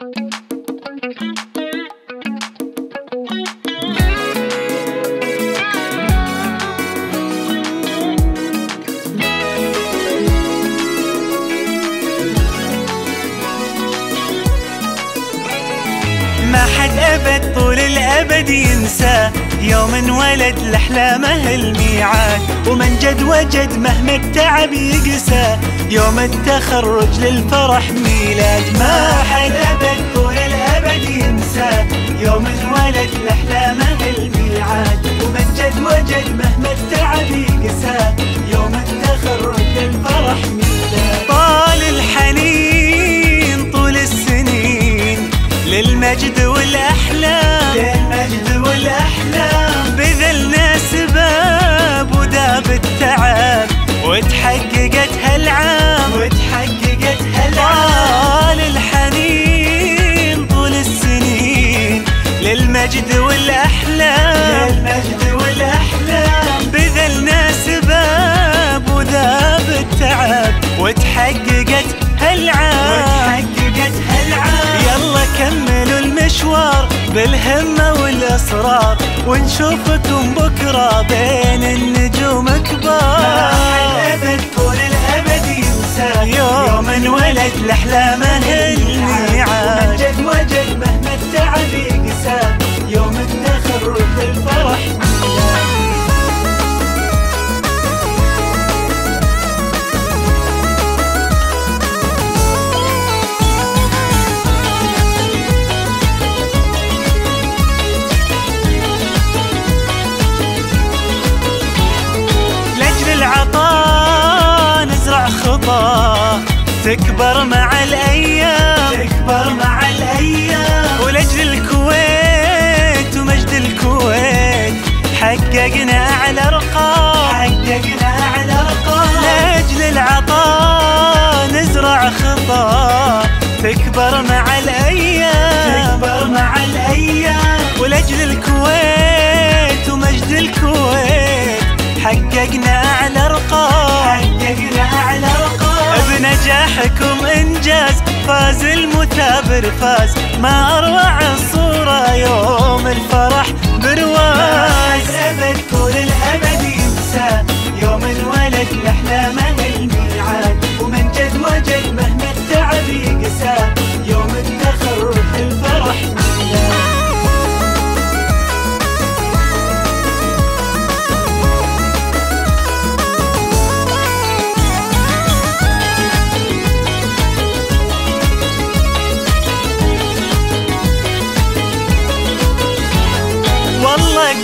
ما حد أبد طول الأبد ينسى. يوم انولد لأحلامه الميعاد ومن جد وجد مهما التعب يقسى. يوم التخرج للفرح ميلاد ما حد أبد طول الأبد ينسى. يوم انولد لأحلامه الميعاد ومن جد وجد مهما التعب يقسى. يوم التخرج للفرح ميلاد. طال الحنين طول السنين للمجد والأحلام. للمجد والأحلام. للمجد والأحلام. للمجد والأحلام. بذلنا سباب وذاب التعب وتحققت هالعام. وتحققت هالعام. يلا كملوا المشوار بالهمة والإصرار ونشوفكم بكرة بين النجوم كبار. تكبر مع الأيام. تكبر مع الأيام. ولأجل الكويت ومجد الكويت حققنا أعلى أرقام حققنا أعلى أرقام لأجل العطاء نزرع خطى تكبر مع الأيام. تكبر مع الأيام. ولأجل الكويت ومجد الكويت حققنا أعلى أرقام حققنا بنجاحكم إنجاز فاز المثابر فاز ما أروع الصورة يوم الفرح.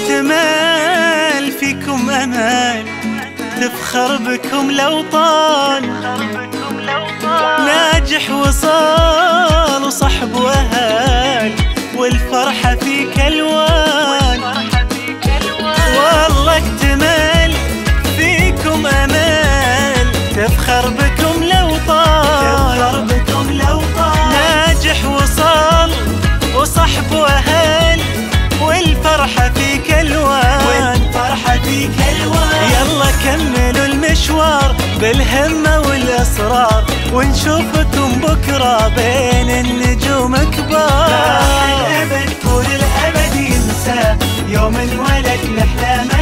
اكتمل فيكم أمل تفخر بكم لو طال. ناجح وصال بالهمة والأسرار ونشوفكم بكرة بين النجوم كبار. الأبد طول الأبد ينسى يوم انولد نحلامه